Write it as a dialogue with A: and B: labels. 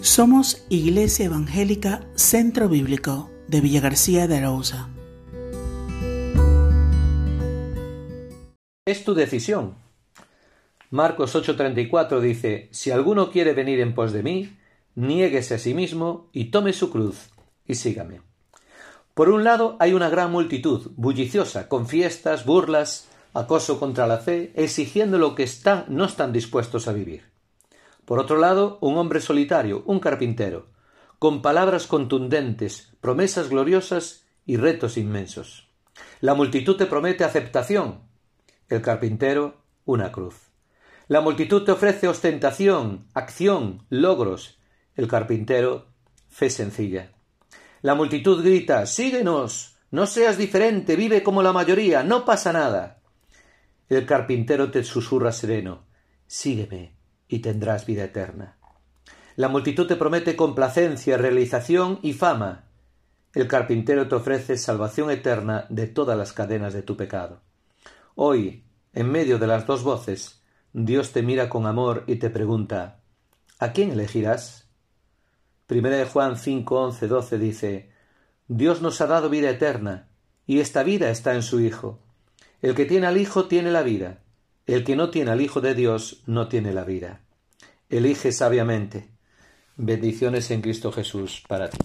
A: Somos Iglesia Evangélica Centro Bíblico de Villa García de Arauza.
B: Es tu decisión. Marcos 8:34 dice, Si alguno quiere venir en pos de mí, niéguese a sí mismo y tome su cruz y sígame. Por un lado hay una gran multitud, bulliciosa, con fiestas, burlas, acoso contra la fe, exigiendo lo que están, no están dispuestos a vivir. Por otro lado, un hombre solitario, un carpintero, con palabras contundentes, promesas gloriosas y retos inmensos. La multitud te promete aceptación, el carpintero una cruz. La multitud te ofrece ostentación, acción, logros, el carpintero fe sencilla. La multitud grita Síguenos. No seas diferente, vive como la mayoría, no pasa nada. El carpintero te susurra sereno Sígueme, y tendrás vida eterna. La multitud te promete complacencia, realización y fama. El carpintero te ofrece salvación eterna de todas las cadenas de tu pecado. Hoy, en medio de las dos voces, Dios te mira con amor y te pregunta ¿A quién elegirás? Primera de Juan 5, 11, 12 dice Dios nos ha dado vida eterna, y esta vida está en su Hijo. El que tiene al Hijo tiene la vida. El que no tiene al Hijo de Dios no tiene la vida. Elige sabiamente. Bendiciones en Cristo Jesús para ti.